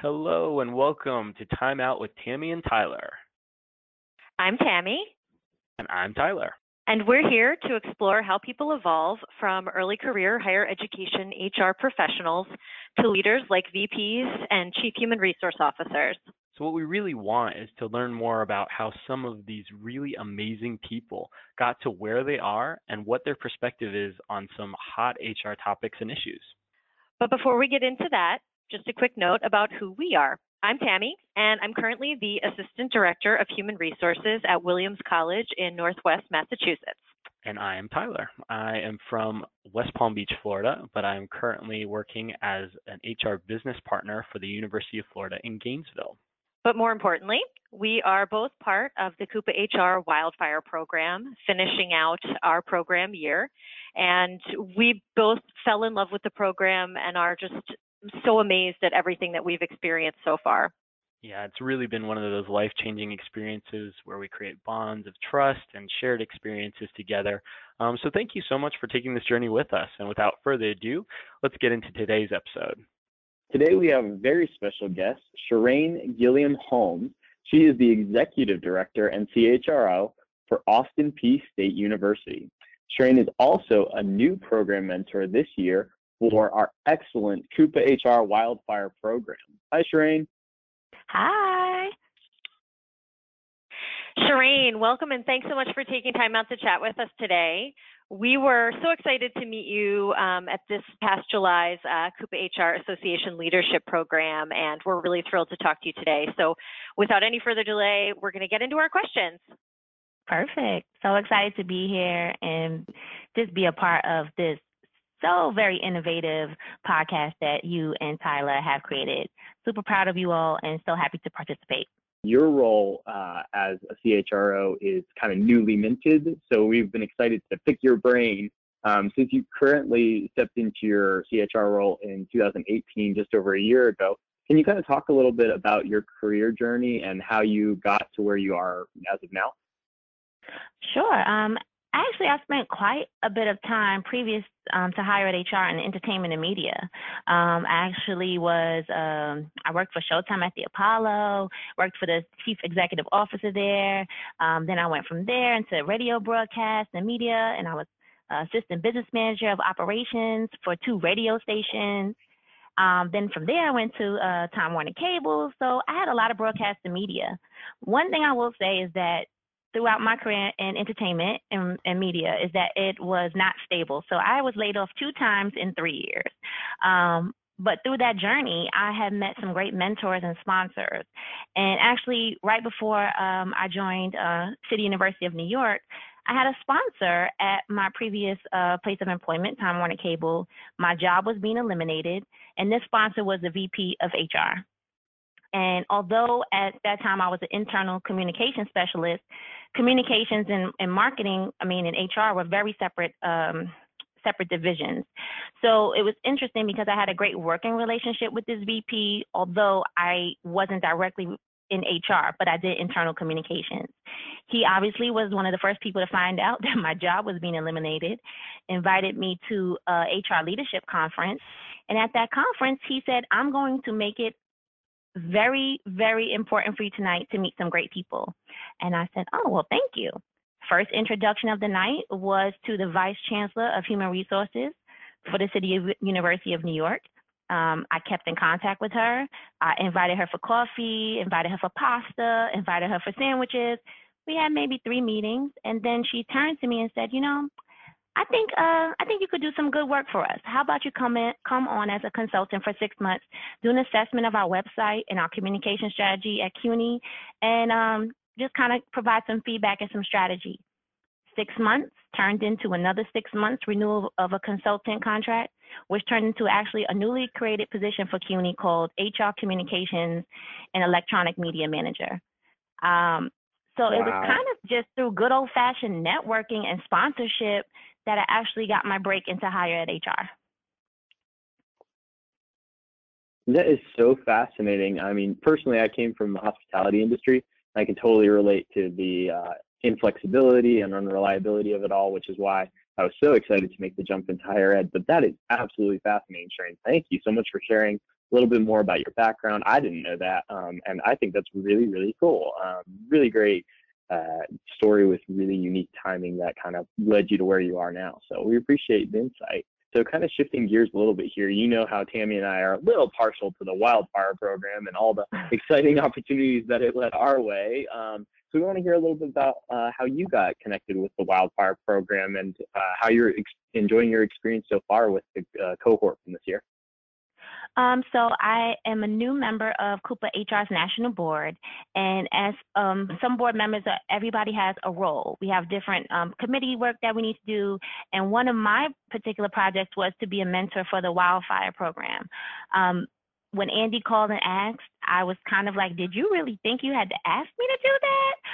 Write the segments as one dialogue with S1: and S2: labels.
S1: Hello and welcome to Time Out with Tammy and Tyler.
S2: I'm Tammy,
S1: And I'm Tyler.
S2: and we're here to explore how people evolve from early career higher education HR professionals to leaders like VPs and chief human resource officers.
S1: So, what we really want is to learn more about how some of these really amazing people got to where they are and what their perspective is on some hot HR topics and issues.
S2: But before we get into that, just a quick note about who we are. I'm Tammy, and I'm currently the Assistant Director of Human Resources at Williams College in Northwest Massachusetts.
S1: And I am Tyler. I am from West Palm Beach, Florida, but I am currently working as an HR business partner for the University of Florida in Gainesville.
S2: But more importantly, we are both part of the CUPA HR Wildfire Program, finishing out our program year. And we both fell in love with the program and are just so amazed at everything that we've experienced so far.
S1: Yeah, it's really been one of those life changing experiences where we create bonds of trust and shared experiences together. Um, so, thank you so much for taking this journey with us. And without further ado, let's get into today's episode.
S3: Today we have a very special guest, Shireen Gilliam Holmes. She is the Executive Director and CHRO for Austin Peay State University. Shireen is also a new program mentor this year for our excellent CUPA HR Wildfire program. Hi, Shireen.
S2: Hi. Shireen, welcome and thanks so much for taking time out to chat with us today. We were so excited to meet you um, at this past July's uh, CUPA HR Association Leadership Program, and we're really thrilled to talk to you today. So, without any further delay, we're going to get into our questions.
S4: Perfect. So excited to be here and just be a part of this so very innovative podcast that you and Tyler have created. Super proud of you all and so happy to participate.
S3: Your role uh, as a CHRO is kind of newly minted, so we've been excited to pick your brain. Um, since you currently stepped into your CHR role in 2018, just over a year ago, can you kind of talk a little bit about your career journey and how you got to where you are as of now?
S4: Sure. Um, actually, I spent quite a bit of time previous um, to higher ed HR in entertainment and media. Um, I actually was, um, I worked for Showtime at the Apollo, worked for the chief executive officer there. Um, then I went from there into radio broadcast and media, and I was uh, assistant business manager of operations for two radio stations. Um, then from there, I went to uh, Time Warner Cable. So I had a lot of broadcast and media. One thing I will say is that throughout my career in entertainment and, and, media is that it was not stable. So I was laid off two times in three years. Um, but through that journey, I have met some great mentors and sponsors. And actually, right before um, I joined uh, City University of New York, I had a sponsor at my previous uh, place of employment, Time Warner Cable. My job was being eliminated, and this sponsor was the VP of HR. And although at that time I was an internal communication specialist, communications and, and marketing, I mean, in HR were very separate, um, separate divisions. So it was interesting because I had a great working relationship with this VP, although I wasn't directly in HR, but I did internal communications. He obviously was one of the first people to find out that my job was being eliminated, invited me to a HR leadership conference. And at that conference, he said, I'm going to make it very, very important for you tonight to meet some great people. And I said, Oh, well, thank you. First introduction of the night was to the Vice Chancellor of Human Resources for the City of University of New York. Um, I kept in contact with her. I invited her for coffee, invited her for pasta, invited her for sandwiches. We had maybe three meetings, and then she turned to me and said, "You know, I think uh, I think you could do some good work for us. How about you come in, come on as a consultant for six months, do an assessment of our website and our communication strategy at CUNY, and um, just kind of provide some feedback and some strategy. Six months turned into another six months renewal of a consultant contract, which turned into actually a newly created position for CUNY called HR Communications and Electronic Media Manager. Um, so wow. it was kind of just through good old fashioned networking and sponsorship that I actually got my break into higher ed HR.
S3: That is so fascinating. I mean, personally, I came from the hospitality industry. I can totally relate to the uh, inflexibility and unreliability of it all, which is why I was so excited to make the jump into higher ed. But that is absolutely fascinating, Shireen. Thank you so much for sharing a little bit more about your background. I didn't know that, um, and I think that's really, really cool. Um, really great uh, story with really unique timing that kind of led you to where you are now. So we appreciate the insight. So kind of shifting gears a little bit here, you know how Tammy and I are a little partial to the wildfire program and all the exciting opportunities that it led our way. Um, so we want to hear a little bit about uh, how you got connected with the wildfire program and uh, how you're enjoying your experience so far with the uh, cohort from this year.
S4: Um, so I am a new member of CUPA HR's national board, and as um, some board members, uh, everybody has a role. We have different um, committee work that we need to do, and one of my particular projects was to be a mentor for the wildfire program. When Andy called and asked, I was kind of like, "Did you really think you had to ask me to do that?"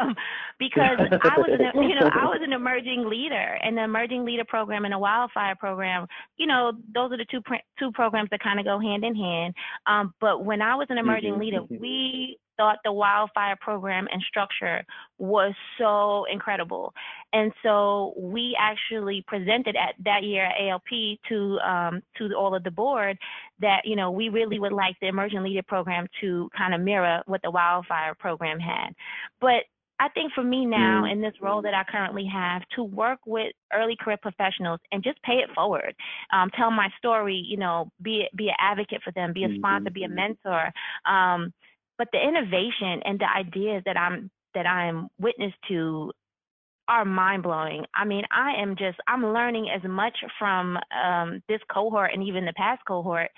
S4: Um, because I was, an, you know, I was an emerging leader, and the emerging leader program and the wildfire program, you know, those are the two two programs that kind of go hand in hand. Um, but when I was an emerging mm-hmm. leader, mm-hmm. we thought the wildfire program and structure was so incredible. And so we actually presented at that year at ALP to um, to all of the board that you know we really would like the emerging leader program to kind of mirror what the wildfire program had. But I think for me now, mm. in this role that I currently have, to work with early career professionals and just pay it forward, um, tell my story, you know, be be an advocate for them, be a sponsor, be a mm-hmm. mentor. Um, but the innovation and the ideas that I'm that I'm witness to are mind blowing. I mean, I am just I'm learning as much from um, this cohort and even the past cohort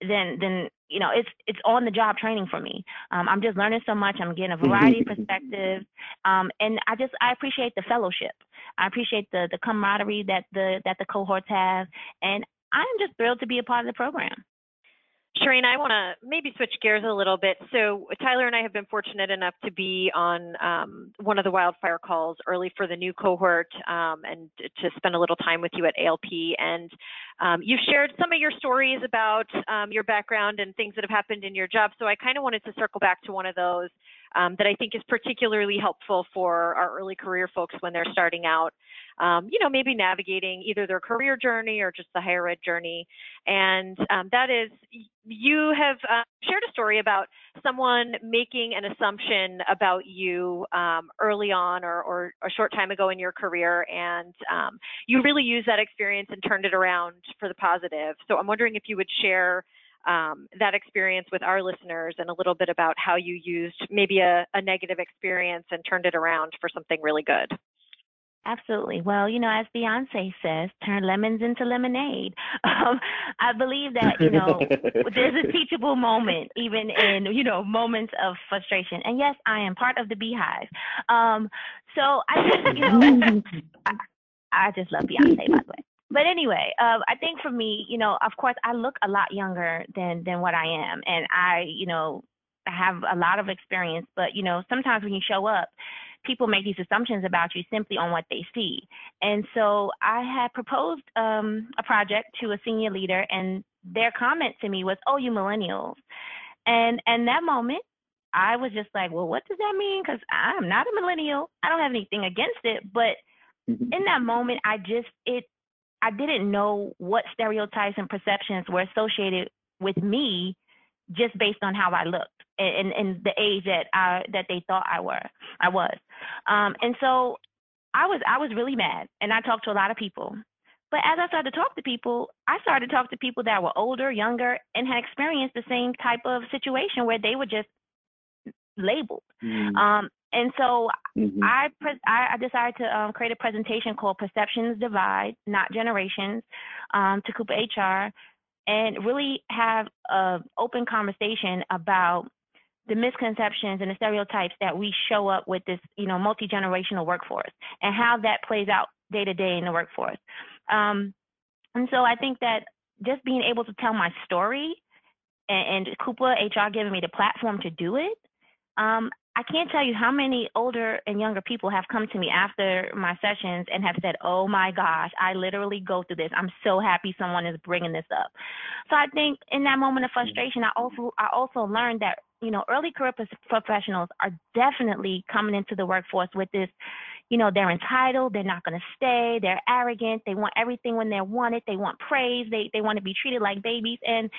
S4: than than you know it's it's on the job training for me. Um, I'm just learning so much. I'm getting a variety of perspectives, um, and I just I appreciate the fellowship. I appreciate the the camaraderie that the that the cohorts have, and I'm just thrilled to be a part of the program.
S2: Shireen, I want to maybe switch gears a little bit. So Tyler and I have been fortunate enough to be on um, one of the wildfire calls early for the new cohort um, and to spend a little time with you at ALP. And um, you've shared some of your stories about um, your background and things that have happened in your job. So I kind of wanted to circle back to one of those um, that I think is particularly helpful for our early career folks when they're starting out, um, you know, maybe navigating either their career journey or just the higher ed journey. And um, that is, you have uh, shared a story about someone making an assumption about you um, early on or, or, a short time ago in your career, and um, you really used that experience and turned it around for the positive. So I'm wondering if you would share um, that experience with our listeners and a little bit about how you used maybe a, a negative experience and turned it around for something really good.
S4: Absolutely. Well, you know, as Beyonce says, turn lemons into lemonade. Um, I believe that, you know, there's a teachable moment, even in, you know, moments of frustration. And yes, I am part of the BeyHive. Um, so I just, you know, I, I just love Beyonce, by the way but anyway, uh, I think for me, you know, of course, I look a lot younger than than what I am, and I, you know, have a lot of experience. But you know, sometimes when you show up, people make these assumptions about you simply on what they see. And so I had proposed um, a project to a senior leader, and their comment to me was, "Oh, you millennials," and and that moment. I was just like, well, what does that mean? Because I'm not a millennial. I don't have anything against it, but mm-hmm. in that moment, I just it I didn't know what stereotypes and perceptions were associated with me just based on how I looked and, and the age that I that they thought I were I was. Um, and so I was I was really mad and I talked to a lot of people. But as I started to talk to people, I started to talk to people that were older, younger, and had experienced the same type of situation where they were just labeled. Mm. Um, and so mm-hmm. I, pre- I decided to um, create a presentation called Perceptions Divide, Not Generations, um, to CUPA HR, and really have an open conversation about the misconceptions and the stereotypes that we show up with this, you know, multi-generational workforce and how that plays out day to day in the workforce. Um, and so I think that just being able to tell my story and, and CUPA HR giving me the platform to do it, um, I can't tell you how many older and younger people have come to me after my sessions and have said, "Oh my gosh, I literally go through this. I'm so happy someone is bringing this up." So I think in that moment of mm-hmm. frustration, I also I also learned that you know early career professionals are definitely coming into the workforce with this, you know, they're entitled, they're not going to stay, they're arrogant, they want everything when they want it, they want praise, they they want to be treated like babies. And,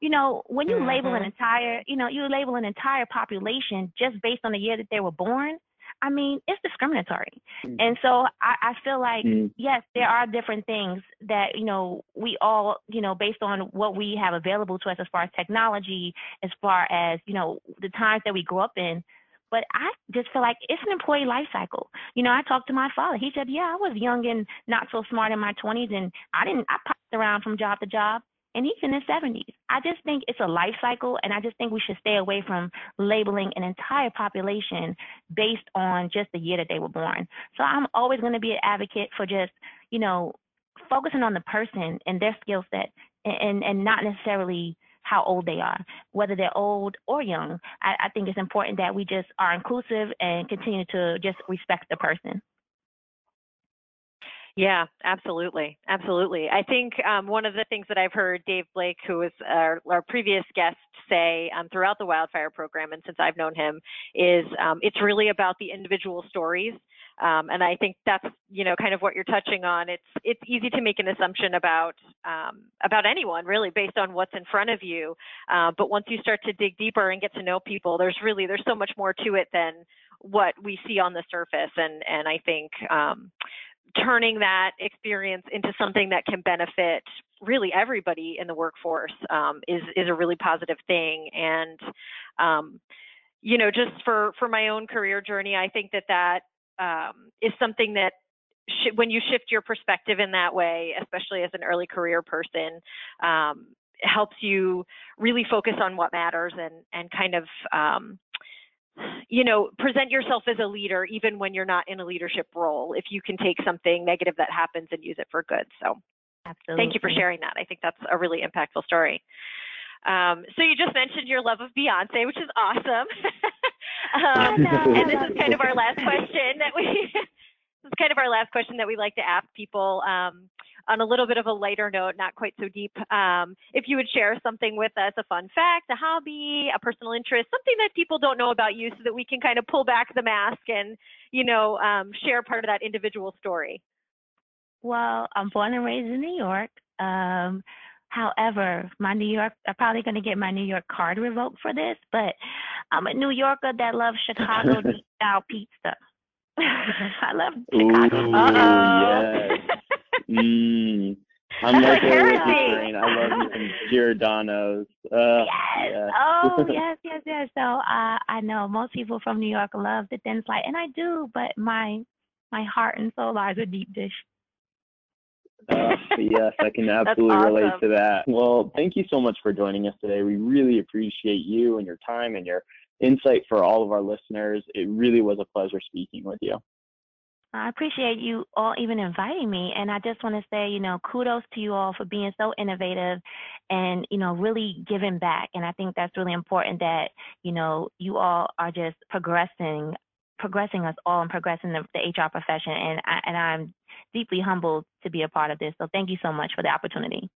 S4: you know, when you mm-hmm. label an mm-hmm. entire, you know, you label an entire population just based on the year that they were born, I mean, it's discriminatory. Mm-hmm. And so I, I feel like, mm-hmm. yes, there are different things that, you know, we all, you know, based on what we have available to us as far as technology, as far as, you know, the times that we grew up in. But I just feel like it's an employee life cycle. You know, I talked to my father. He said, Yeah, I was young and not so smart in my 20s, and I didn't, I popped around from job to job and he's in his 70s. I just think it's a life cycle, and I just think we should stay away from labeling an entire population based on just the year that they were born. So I'm always going to be an advocate for just, you know, focusing on the person and their skill set and, and not necessarily how old they are, whether they're old or young. I, I think it's important that we just are inclusive and continue to just respect the person.
S2: Yeah, absolutely. Absolutely. I think um, one of the things that I've heard Dave Blake, who was our, our previous guest, say um, throughout the wildfire program, and since I've known him, is um, it's really about the individual stories. Um, and I think that's you know kind of what you're touching on. It's it's easy to make an assumption about um, about anyone really based on what's in front of you. Uh, but once you start to dig deeper and get to know people, there's really there's so much more to it than what we see on the surface. And and I think um, turning that experience into something that can benefit really everybody in the workforce um, is is a really positive thing and um, you know just for for my own career journey i think that that um, is something that sh- when you shift your perspective in that way especially as an early career person um, helps you really focus on what matters and and kind of um, you know, present yourself as a leader even when you're not in a leadership role. If you can take something negative that happens and use it for good. So,
S4: Absolutely.
S2: thank you for sharing that. I think that's a really impactful story. Um, so you just mentioned your love of Beyonce, which is awesome. um, and this is kind of our last question that we. this is kind of our last question that we like to ask people. Um, on a little bit of a lighter note, not quite so deep, um, if you would share something with us, a fun fact, a hobby, a personal interest, something that people don't know about you so that we can kind of pull back the mask and, you know, um, share part of that individual story.
S4: Well, I'm born and raised in New York. Um, however, my New York, I'm probably going to get my New York card revoked for this, but I'm a New Yorker that loves Chicago deep style pizza. I love Chicago.
S3: Ooh, yes. Mm. I'm like there with you, I love you Giordano's. Uh,
S4: yes. yes. Oh, yes, yes, yes. So uh, I know most people from New York love the thin slice, and I do, but my my heart and soul lies a deep dish.
S3: Uh, yes, I can absolutely awesome. relate to that. Well, thank you so much for joining us today. We really appreciate you and your time and your insight for all of our listeners. It really was a pleasure speaking with you.
S4: I appreciate you all even inviting me. And I just want to say, you know, kudos to you all for being so innovative and, you know, really giving back. And I think that's really important that, you know, you all are just progressing, progressing us all and progressing the, the HR profession. And, I, and I'm deeply humbled to be a part of this. So thank you so much for the opportunity.